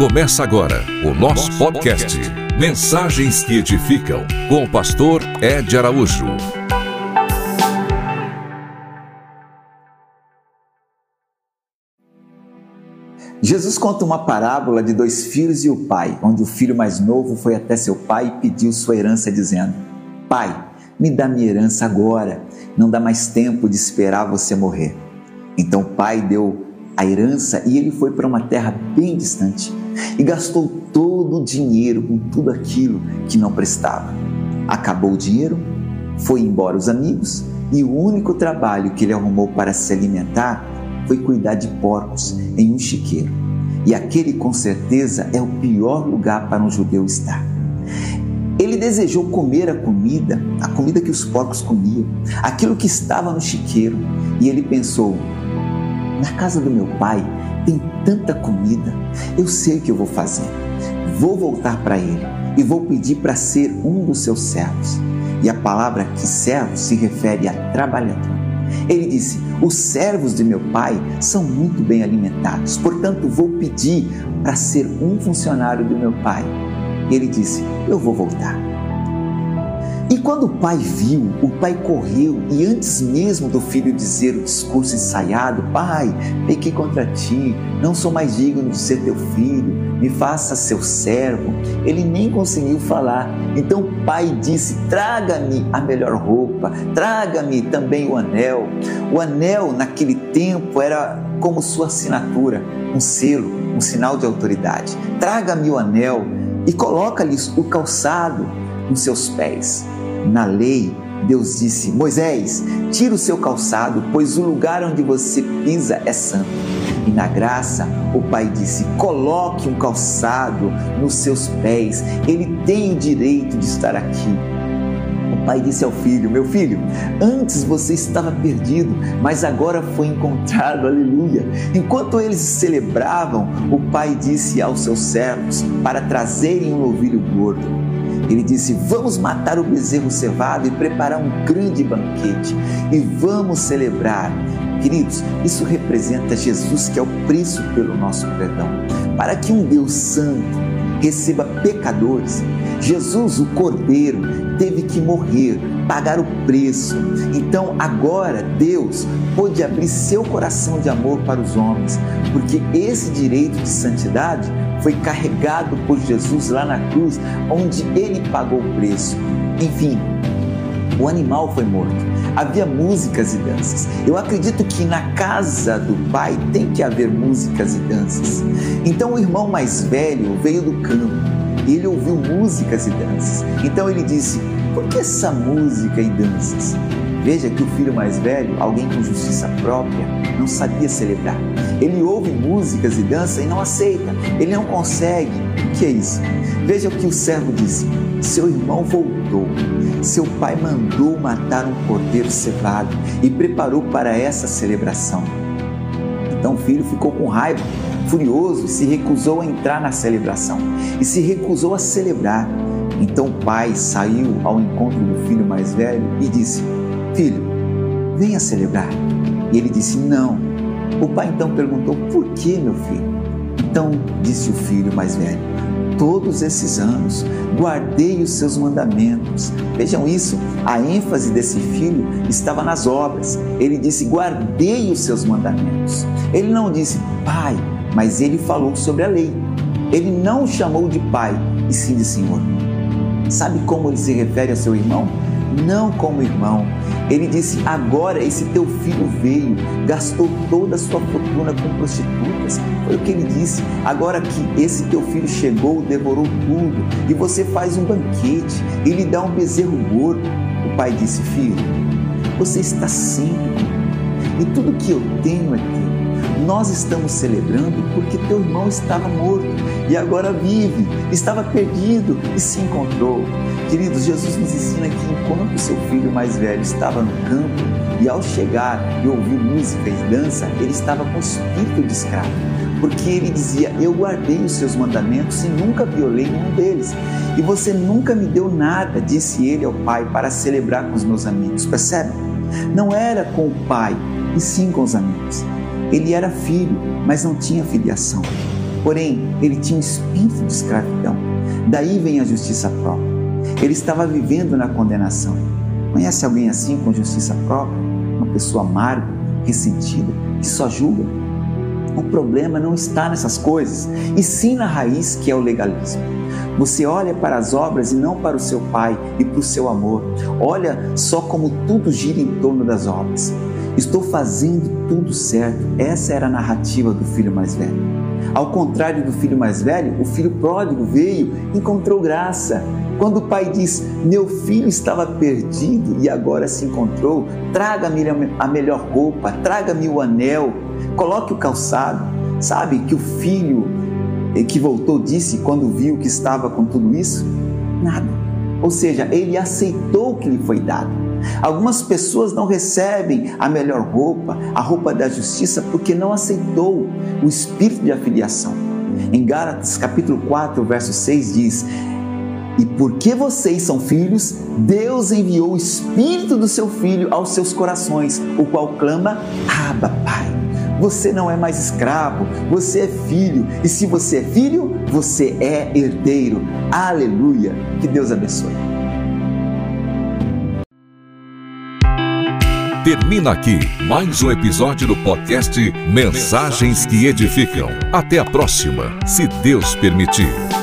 Começa agora o nosso podcast Mensagens que Edificam, com o pastor Ed Araújo. Jesus conta uma parábola de dois filhos e o pai, onde o filho mais novo foi até seu pai e pediu sua herança, dizendo: Pai, me dá minha herança agora, não dá mais tempo de esperar você morrer. Então o pai deu a herança e ele foi para uma terra bem distante e gastou todo o dinheiro com tudo aquilo que não prestava. Acabou o dinheiro, foi embora os amigos e o único trabalho que ele arrumou para se alimentar foi cuidar de porcos em um chiqueiro. E aquele com certeza é o pior lugar para um judeu estar. Ele desejou comer a comida, a comida que os porcos comiam, aquilo que estava no chiqueiro, e ele pensou: na casa do meu pai tem tanta comida, eu sei o que eu vou fazer. Vou voltar para ele e vou pedir para ser um dos seus servos. E a palavra que servo se refere a trabalhador. Ele disse: Os servos de meu pai são muito bem alimentados, portanto vou pedir para ser um funcionário do meu pai. E ele disse: Eu vou voltar. E quando o pai viu, o pai correu e antes mesmo do filho dizer o discurso ensaiado: Pai, pequei contra ti, não sou mais digno de ser teu filho, me faça seu servo. Ele nem conseguiu falar. Então o pai disse: Traga-me a melhor roupa, traga-me também o anel. O anel naquele tempo era como sua assinatura, um selo, um sinal de autoridade. Traga-me o anel e coloca-lhes o calçado nos seus pés. Na lei, Deus disse: Moisés, tira o seu calçado, pois o lugar onde você pisa é santo. E na graça, o Pai disse: coloque um calçado nos seus pés, ele tem o direito de estar aqui. O pai disse ao filho: Meu filho, antes você estava perdido, mas agora foi encontrado, aleluia. Enquanto eles celebravam, o pai disse aos seus servos para trazerem um novilho gordo ele disse: Vamos matar o bezerro cevado e preparar um grande banquete e vamos celebrar. Queridos, isso representa Jesus, que é o preço pelo nosso perdão. Para que um Deus santo receba pecadores, Jesus, o Cordeiro, teve que morrer, pagar o preço. Então agora Deus pôde abrir seu coração de amor para os homens, porque esse direito de santidade foi carregado por Jesus lá na cruz, onde ele pagou o preço. Enfim, o animal foi morto. Havia músicas e danças. Eu acredito que na casa do pai tem que haver músicas e danças. Então o irmão mais velho veio do campo e ele ouviu músicas e danças. Então ele disse: Por que essa música e danças? Veja que o filho mais velho, alguém com justiça própria, não sabia celebrar. Ele ouve músicas e dança e não aceita. Ele não consegue. O que é isso? Veja o que o servo disse: Seu irmão voltou. Seu pai mandou matar um cordeiro cevado e preparou para essa celebração. Então o filho ficou com raiva, furioso, se recusou a entrar na celebração e se recusou a celebrar. Então o pai saiu ao encontro do filho mais velho e disse: Filho, venha celebrar. E ele disse: Não. O pai então perguntou: Por que, meu filho? Então disse o filho mais velho: Todos esses anos guardei os seus mandamentos. Vejam isso, a ênfase desse filho estava nas obras. Ele disse: Guardei os seus mandamentos. Ele não disse pai, mas ele falou sobre a lei. Ele não o chamou de pai, e sim de senhor. Sabe como ele se refere ao seu irmão? não como irmão. Ele disse: Agora esse teu filho veio, gastou toda a sua fortuna com prostitutas. Foi o que ele disse. Agora que esse teu filho chegou, devorou tudo, e você faz um banquete e lhe dá um bezerro gordo. O pai disse: Filho, você está sempre e tudo que eu tenho é teu. Nós estamos celebrando porque teu irmão estava morto e agora vive, estava perdido e se encontrou. Queridos, Jesus nos ensina que enquanto seu filho mais velho estava no campo e ao chegar e ouvir música e dança, ele estava com espírito de escravo. Porque ele dizia: Eu guardei os seus mandamentos e nunca violei nenhum deles. E você nunca me deu nada, disse ele ao pai, para celebrar com os meus amigos. Percebe? Não era com o pai, e sim com os amigos. Ele era filho, mas não tinha filiação. Porém, ele tinha um espírito de escravidão. Daí vem a justiça própria. Ele estava vivendo na condenação. Conhece alguém assim com justiça própria? Uma pessoa amarga, ressentida, que só julga? O problema não está nessas coisas, e sim na raiz que é o legalismo. Você olha para as obras e não para o seu pai e para o seu amor. Olha só como tudo gira em torno das obras. Estou fazendo tudo certo. Essa era a narrativa do filho mais velho. Ao contrário do filho mais velho, o filho pródigo veio, encontrou graça. Quando o pai diz: Meu filho estava perdido e agora se encontrou, traga-me a melhor roupa, traga-me o anel, coloque o calçado. Sabe que o filho que voltou disse quando viu que estava com tudo isso? Nada. Ou seja, ele aceitou o que lhe foi dado. Algumas pessoas não recebem a melhor roupa, a roupa da justiça, porque não aceitou o espírito de afiliação. Em Gálatas capítulo 4, verso 6 diz: E porque vocês são filhos, Deus enviou o espírito do seu filho aos seus corações, o qual clama: Abba, Pai. Você não é mais escravo, você é filho, e se você é filho, você é herdeiro. Aleluia! Que Deus abençoe. Termina aqui mais um episódio do podcast Mensagens que Edificam. Até a próxima, se Deus permitir.